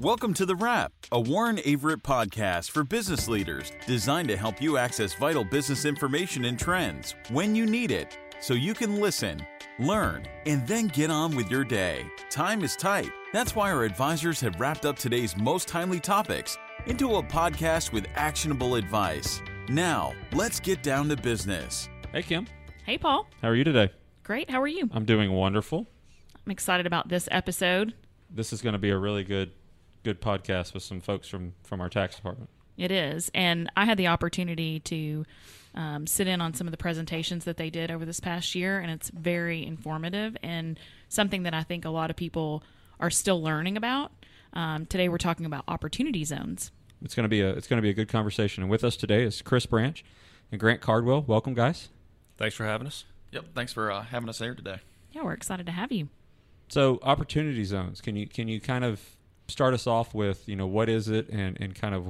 Welcome to The Wrap, a Warren Averett podcast for business leaders designed to help you access vital business information and trends when you need it so you can listen, learn, and then get on with your day. Time is tight. That's why our advisors have wrapped up today's most timely topics into a podcast with actionable advice. Now, let's get down to business. Hey, Kim. Hey, Paul. How are you today? Great. How are you? I'm doing wonderful. I'm excited about this episode. This is going to be a really good good podcast with some folks from from our tax department. It is, and I had the opportunity to um, sit in on some of the presentations that they did over this past year, and it's very informative and something that I think a lot of people are still learning about. Um, today, we're talking about opportunity zones. It's going to be a it's going to be a good conversation. And with us today is Chris Branch and Grant Cardwell. Welcome, guys. Thanks for having us. Yep. Thanks for uh, having us here today. Yeah, we're excited to have you. So, opportunity zones. Can you can you kind of start us off with you know what is it and and kind of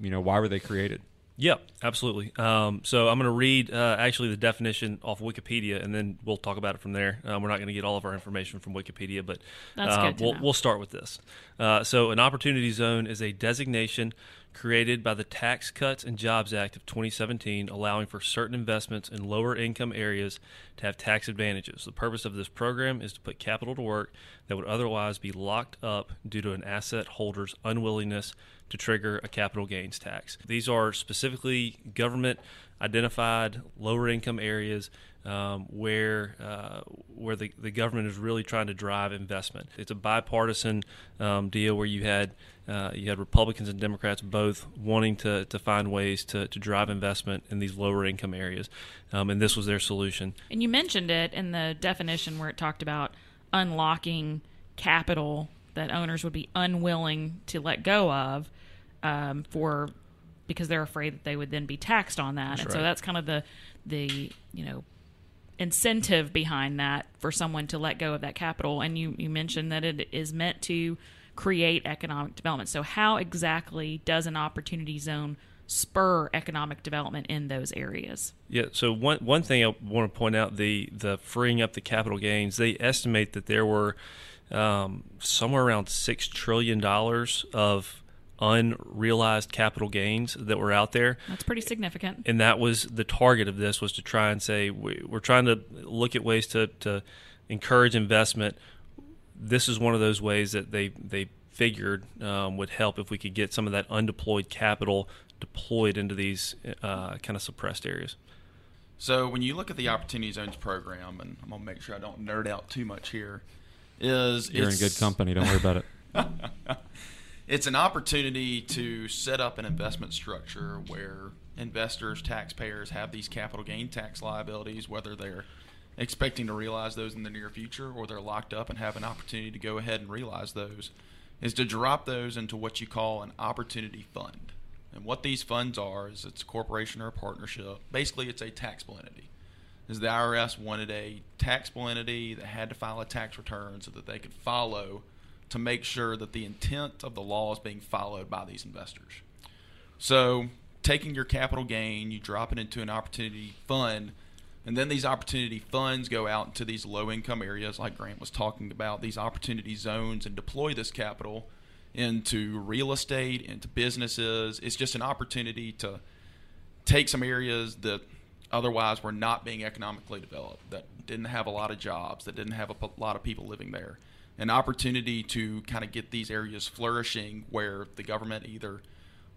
you know why were they created? Yep, absolutely. Um, so I'm going to read uh, actually the definition off Wikipedia, and then we'll talk about it from there. Um, we're not going to get all of our information from Wikipedia, but uh, we'll, we'll, start with this. Uh, so an opportunity zone is a designation created by the Tax Cuts and Jobs Act of 2017, allowing for certain investments in lower income areas to have tax advantages. The purpose of this program is to put capital to work that would otherwise be locked up due to an asset holder's unwillingness to trigger a capital gains tax. These are specifically government identified lower income areas um, where uh, where the, the government is really trying to drive investment. It's a bipartisan um, deal where you had uh, you had Republicans and Democrats both wanting to, to find ways to, to drive investment in these lower income areas, um, and this was their solution. And you mentioned it in the definition where it talked about unlocking capital that owners would be unwilling to let go of um, for because they're afraid that they would then be taxed on that. That's and right. so that's kind of the the you know incentive behind that for someone to let go of that capital. And you you mentioned that it is meant to create economic development. So how exactly does an opportunity zone spur economic development in those areas? Yeah. So one one thing I want to point out the the freeing up the capital gains. They estimate that there were um, somewhere around six trillion dollars of unrealized capital gains that were out there. That's pretty significant. And that was the target of this was to try and say we, we're trying to look at ways to, to encourage investment. This is one of those ways that they they figured um, would help if we could get some of that undeployed capital deployed into these uh, kind of suppressed areas. So when you look at the Opportunity Zones program, and I'm gonna make sure I don't nerd out too much here, is You're in good company. Don't worry about it. it's an opportunity to set up an investment structure where investors, taxpayers have these capital gain tax liabilities, whether they're expecting to realize those in the near future or they're locked up and have an opportunity to go ahead and realize those, is to drop those into what you call an opportunity fund. And what these funds are is it's a corporation or a partnership. Basically, it's a taxable entity. Is the IRS wanted a taxable entity that had to file a tax return so that they could follow to make sure that the intent of the law is being followed by these investors. So, taking your capital gain, you drop it into an opportunity fund, and then these opportunity funds go out into these low income areas, like Grant was talking about, these opportunity zones, and deploy this capital into real estate, into businesses. It's just an opportunity to take some areas that otherwise were not being economically developed, that didn't have a lot of jobs, that didn't have a lot of people living there. An opportunity to kind of get these areas flourishing where the government either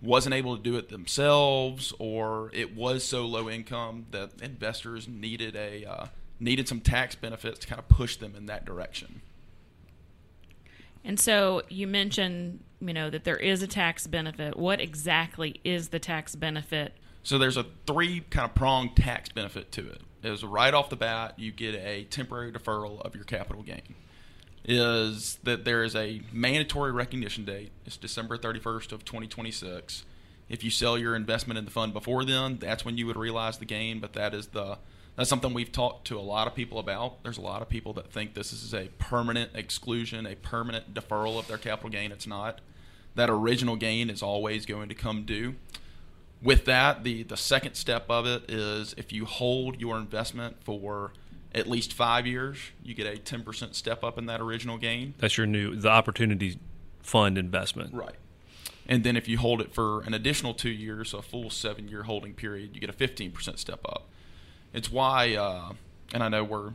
wasn't able to do it themselves or it was so low income that investors needed a uh, needed some tax benefits to kind of push them in that direction. And so you mentioned, you know, that there is a tax benefit. What exactly is the tax benefit? So there's a three kind of pronged tax benefit to it. Is right off the bat you get a temporary deferral of your capital gain. Is that there is a mandatory recognition date. It's December 31st of 2026. If you sell your investment in the fund before then, that's when you would realize the gain. But that is the that's something we've talked to a lot of people about. There's a lot of people that think this is a permanent exclusion, a permanent deferral of their capital gain. It's not. That original gain is always going to come due. With that, the, the second step of it is if you hold your investment for at least five years, you get a 10% step up in that original gain. That's your new the opportunity fund investment. Right. And then if you hold it for an additional two years, so a full seven year holding period, you get a 15% step up. It's why, uh, and I know we're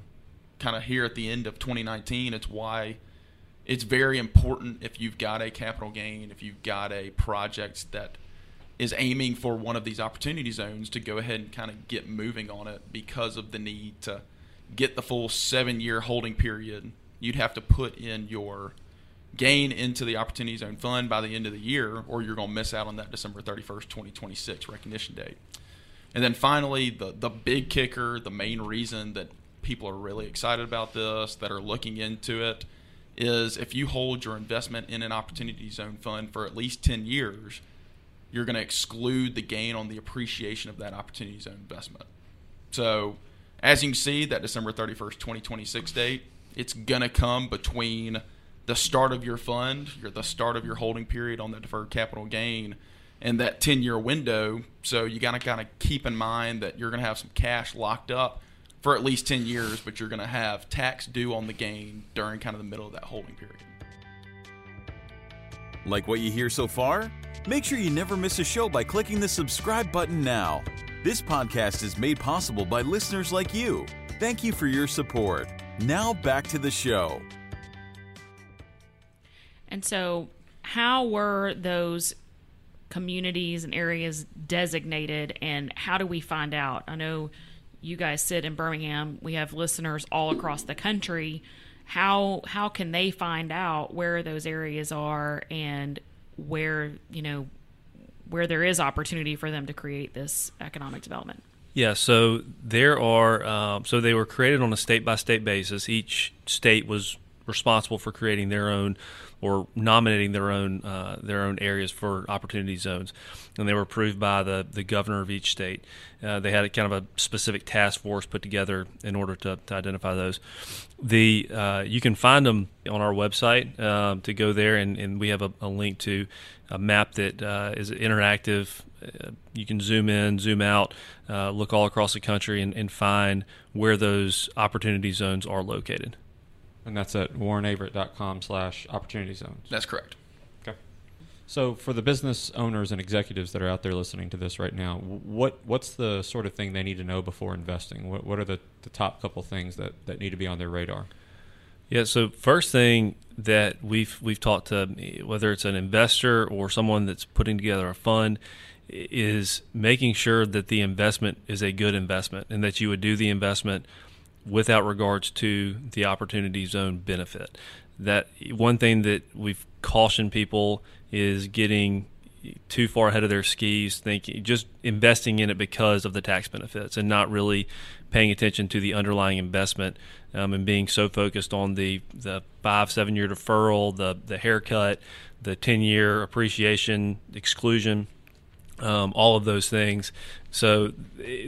kind of here at the end of 2019, it's why it's very important if you've got a capital gain, if you've got a project that is aiming for one of these opportunity zones to go ahead and kind of get moving on it because of the need to get the full seven year holding period. You'd have to put in your gain into the opportunity zone fund by the end of the year, or you're going to miss out on that December 31st, 2026 recognition date. And then finally, the, the big kicker, the main reason that people are really excited about this, that are looking into it, is if you hold your investment in an opportunity zone fund for at least 10 years, you're going to exclude the gain on the appreciation of that opportunity zone investment. So, as you can see, that December 31st, 2026 date, it's going to come between the start of your fund, your, the start of your holding period on the deferred capital gain, and that 10 year window. So, you got to kind of keep in mind that you're going to have some cash locked up for at least 10 years, but you're going to have tax due on the gain during kind of the middle of that holding period. Like what you hear so far? Make sure you never miss a show by clicking the subscribe button now. This podcast is made possible by listeners like you. Thank you for your support. Now back to the show. And so, how were those communities and areas designated, and how do we find out? I know you guys sit in Birmingham. We have listeners all across the country. How how can they find out where those areas are and where you know where there is opportunity for them to create this economic development? Yeah, so there are, um, so they were created on a state by state basis. Each state was responsible for creating their own or nominating their own uh, their own areas for opportunity zones, and they were approved by the the governor of each state. Uh, they had a kind of a specific task force put together in order to, to identify those. The uh, you can find them on our website um, to go there, and, and we have a, a link to a map that uh, is interactive. Uh, you can zoom in, zoom out, uh, look all across the country, and, and find where those opportunity zones are located. And that's at warrenaverett.com slash opportunity zones. That's correct. Okay. So for the business owners and executives that are out there listening to this right now, what what's the sort of thing they need to know before investing? What, what are the, the top couple things that, that need to be on their radar? Yeah. So first thing that we've we've talked to whether it's an investor or someone that's putting together a fund is making sure that the investment is a good investment and that you would do the investment without regards to the opportunity zone benefit. That one thing that we've cautioned people is getting too far ahead of their skis, thinking just investing in it because of the tax benefits and not really paying attention to the underlying investment um, and being so focused on the the five seven year deferral, the the haircut, the ten year appreciation exclusion. Um, all of those things. So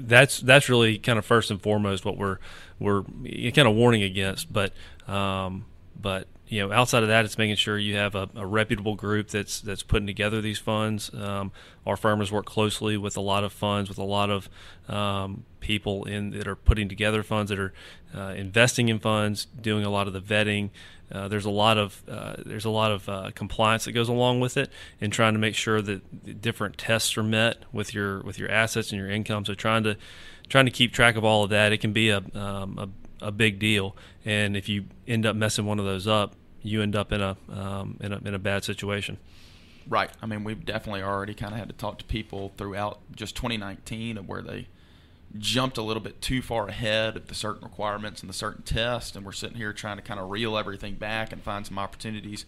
that's that's really kind of first and foremost what we're we're kind of warning against. But um, but you know, outside of that, it's making sure you have a, a reputable group that's that's putting together these funds. Um, our firm has worked closely with a lot of funds, with a lot of um, people in that are putting together funds, that are uh, investing in funds, doing a lot of the vetting. Uh, there's a lot of uh, there's a lot of uh, compliance that goes along with it, and trying to make sure that different tests are met with your with your assets and your income. So trying to trying to keep track of all of that, it can be a, um, a, a big deal. And if you end up messing one of those up, you end up in a, um, in a in a bad situation. Right. I mean, we've definitely already kind of had to talk to people throughout just 2019 of where they jumped a little bit too far ahead of the certain requirements and the certain tests, and we're sitting here trying to kind of reel everything back and find some opportunities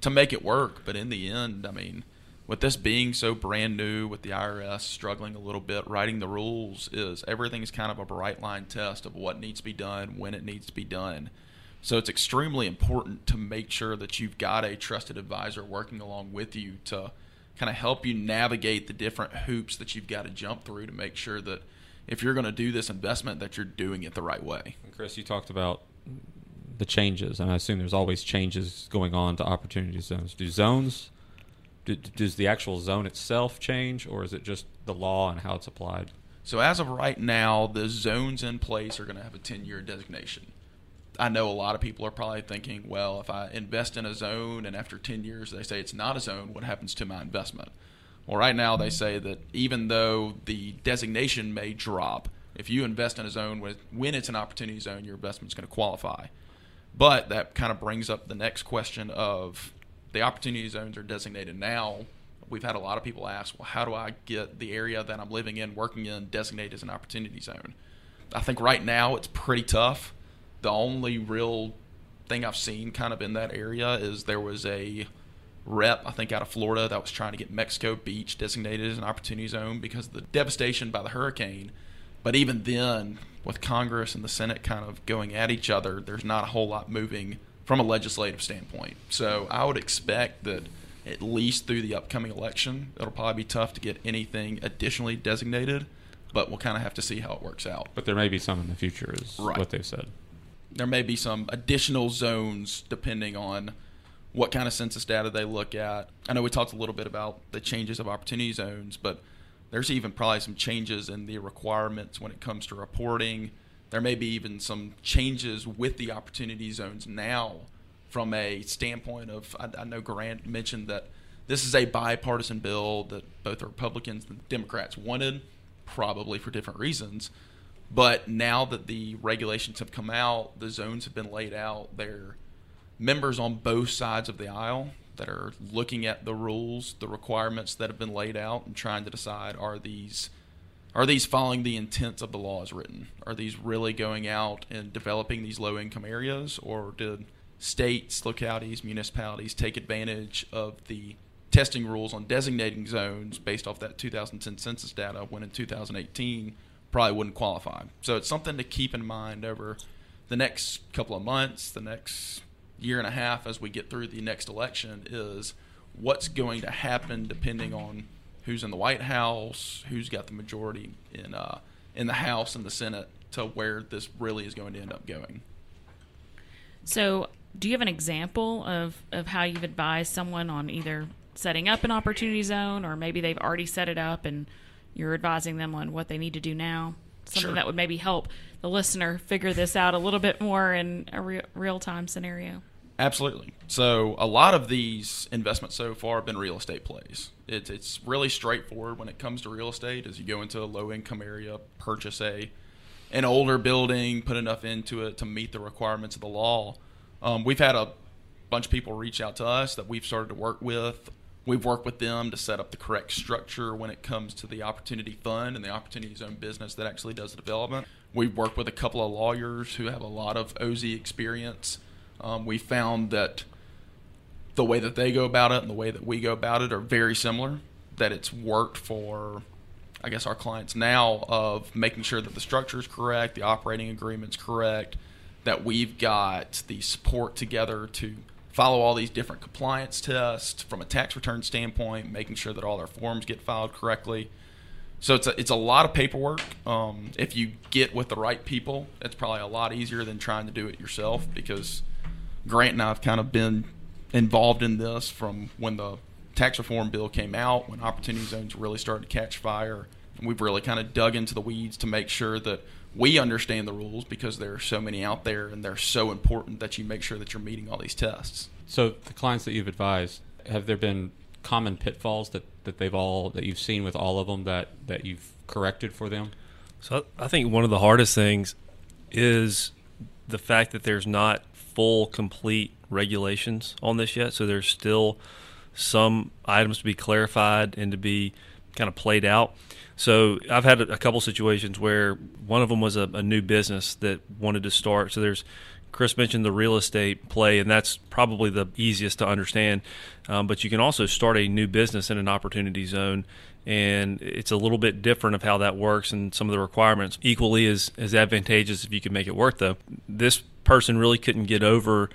to make it work. But in the end, I mean, with this being so brand new, with the IRS struggling a little bit, writing the rules is everything is kind of a bright line test of what needs to be done, when it needs to be done. So it's extremely important to make sure that you've got a trusted advisor working along with you to kind of help you navigate the different hoops that you've got to jump through to make sure that if you're going to do this investment that you're doing it the right way. And Chris, you talked about the changes, and I assume there's always changes going on to opportunity zones. Do zones do, does the actual zone itself change, or is it just the law and how it's applied? So as of right now, the zones in place are going to have a 10-year designation. I know a lot of people are probably thinking, well, if I invest in a zone and after 10 years they say it's not a zone, what happens to my investment? Well, right now they say that even though the designation may drop, if you invest in a zone with, when it's an opportunity zone, your investment's going to qualify. But that kind of brings up the next question of the opportunity zones are designated now. We've had a lot of people ask, well, how do I get the area that I'm living in, working in, designated as an opportunity zone? I think right now it's pretty tough. The only real thing I've seen kind of in that area is there was a rep, I think, out of Florida that was trying to get Mexico Beach designated as an opportunity zone because of the devastation by the hurricane. But even then, with Congress and the Senate kind of going at each other, there's not a whole lot moving from a legislative standpoint. So I would expect that at least through the upcoming election, it'll probably be tough to get anything additionally designated, but we'll kind of have to see how it works out. But there may be some in the future, is Right. what they've said. There may be some additional zones depending on what kind of census data they look at. I know we talked a little bit about the changes of opportunity zones, but there's even probably some changes in the requirements when it comes to reporting. There may be even some changes with the opportunity zones now from a standpoint of, I, I know Grant mentioned that this is a bipartisan bill that both the Republicans and Democrats wanted, probably for different reasons. But now that the regulations have come out, the zones have been laid out, there are members on both sides of the aisle that are looking at the rules, the requirements that have been laid out, and trying to decide are these are these following the intents of the law as written? Are these really going out and developing these low income areas, or did states, localities, municipalities take advantage of the testing rules on designating zones based off that 2010 census data when in 2018 probably wouldn't qualify? So it's something to keep in mind over the next couple of months, the next year and a half as we get through the next election is what's going to happen depending on who's in the White House, who's got the majority in uh, in the House and the Senate to where this really is going to end up going. So, do you have an example of, of how you've advised someone on either setting up an opportunity zone or maybe they've already set it up and you're advising them on what they need to do now? Something Sure. that would maybe help the listener figure this out a little bit more in a re- real time scenario. Absolutely. So a lot of these investments so far have been real estate plays. It's it's really straightforward when it comes to real estate. As you go into a low income area, purchase a an older building, put enough into it to meet the requirements of the law. Um, we've had a bunch of people reach out to us that we've started to work with. We've worked with them to set up the correct structure when it comes to the opportunity fund and the opportunity zone business that actually does the development. We've worked with a couple of lawyers who have a lot of OZ experience. Um, we found that the way that they go about it and the way that we go about it are very similar. That it's worked for, I guess, our clients now of making sure that the structure is correct, the operating agreement's correct, that we've got the support together to follow all these different compliance tests from a tax return standpoint, making sure that all their forms get filed correctly. So it's a, it's a lot of paperwork. Um, if you get with the right people, it's probably a lot easier than trying to do it yourself because Grant and I have kind of been involved in this from when the tax reform bill came out, when opportunity zones really started to catch fire. And we've really kind of dug into the weeds to make sure that we understand the rules because there are so many out there and they're so important that you make sure that you're meeting all these tests. So the clients that you've advised, have there been common pitfalls that, that they've all that you've seen with all of them that, that you've corrected for them? So I I think one of the hardest things is the fact that there's not full, complete regulations on this yet. So there's still some items to be clarified and to be kind of played out. So I've had a couple situations where one of them was a, a new business that wanted to start. So there's Chris mentioned the real estate play, and that's probably the easiest to understand. Um, but you can also start a new business in an opportunity zone, and it's a little bit different of how that works and some of the requirements. Equally as, as advantageous if you can make it work, though. This person really couldn't get over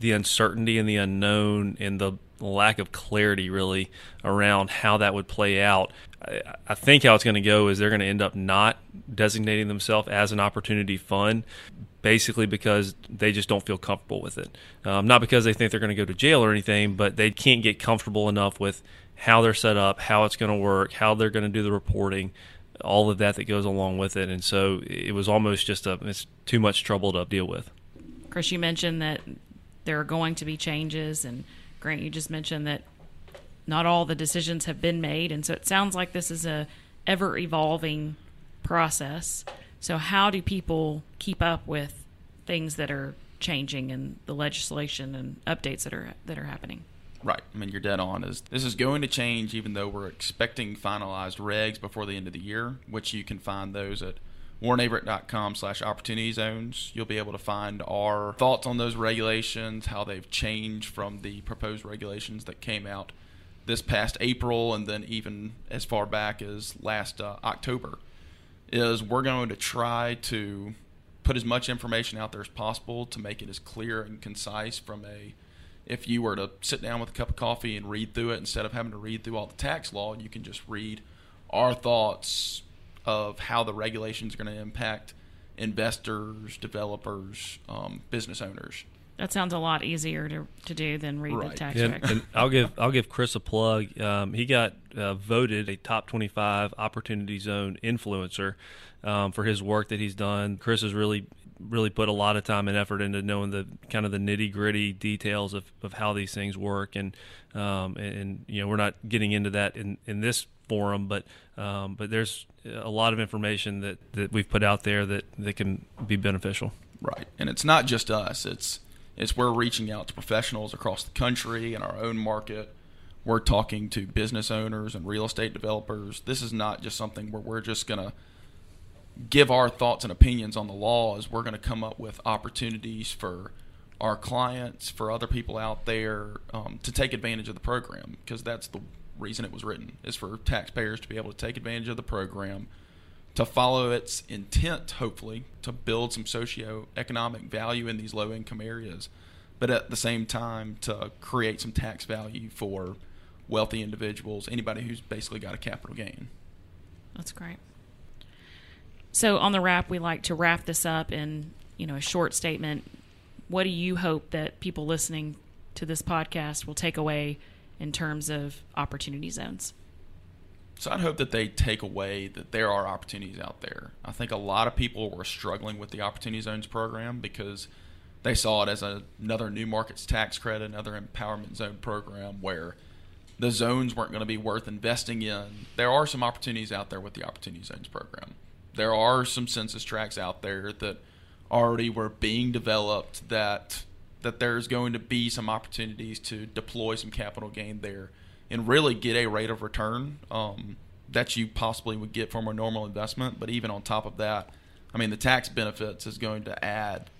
the uncertainty and the unknown and the lack of clarity really around how that would play out. I, think how it's going to go is they're going to end up not designating themselves as an opportunity fund, basically because they just don't feel comfortable with it. Um, not because they think they're going to go to jail or anything, but they can't get comfortable enough with how they're set up, how it's going to work, how they're going to do the reporting. All of that that goes along with it, and so it was almost just a it's too much trouble to deal with. Chris, you mentioned that there are going to be changes, and Grant, you just mentioned that not all the decisions have been made, and so it sounds like this is a ever evolving process. So, how do people keep up with things that are changing in the legislation and updates that are that are happening? Right. I mean, you're dead on. Is this is going to change, even though we're expecting finalized regs before the end of the year, which you can find those at warrenaverett.com slash opportunity zones. You'll be able to find our thoughts on those regulations, how they've changed from the proposed regulations that came out this past April, and then even as far back as last uh, October. Is we're going to try to put as much information out there as possible to make it as clear and concise from a if you were to sit down with a cup of coffee and read through it instead of having to read through all the tax law, you can just read our thoughts of how the regulations are going to impact investors, developers, um, business owners. That sounds a lot easier to, to do than read Right. the tax And, regs. and I'll give I'll give Chris a plug. Um, he got uh, voted a top 25 opportunity zone influencer um, for his work that he's done. Chris has really really put a lot of time and effort into knowing the kind of the nitty gritty details of, of how these things work and um, and, and you know we're not getting into that in, in this forum but um, but there's a lot of information that, that we've put out there that, that can be beneficial. Right. And it's not just us. It's it's we're reaching out to professionals across the country in our own market. We're talking to business owners and real estate developers. This is not just something where we're just going to give our thoughts and opinions on the laws. We're going to come up with opportunities for our clients, for other people out there um, to take advantage of the program because that's the reason it was written is for taxpayers to be able to take advantage of the program to follow its intent, hopefully, to build some socio-economic value in these low-income areas, but at the same time to create some tax value for wealthy individuals, anybody who's basically got a capital gain. That's great. So on the wrap, we like to wrap this up in you know a short statement. What do you hope that people listening to this podcast will take away in terms of opportunity zones? So I'd hope that they take away that there are opportunities out there. I think a lot of people were struggling with the Opportunity Zones program because they saw it as a, another new markets tax credit, another empowerment zone program where the zones weren't going to be worth investing in. There are some opportunities out there with the Opportunity Zones program. There are some census tracts out there that already were being developed that that there's going to be some opportunities to deploy some capital gain there and really get a rate of return um, that you possibly would get from a normal investment. But even on top of that, I mean, the tax benefits is going to add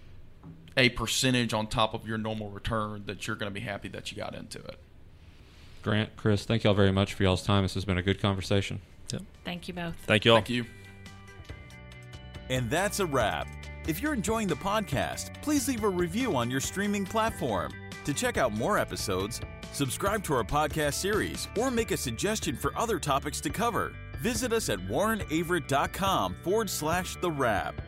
a percentage on top of your normal return that you're going to be happy that you got into it. Grant, Chris, thank y'all very much for y'all's time. This has been a good conversation. Yep. Thank you both. Thank you all. Thank you. And that's a wrap. If you're enjoying the podcast, please leave a review on your streaming platform. To check out more episodes, subscribe to our podcast series, or make a suggestion for other topics to cover, visit us at warrenaverett.com forward slash the wrap.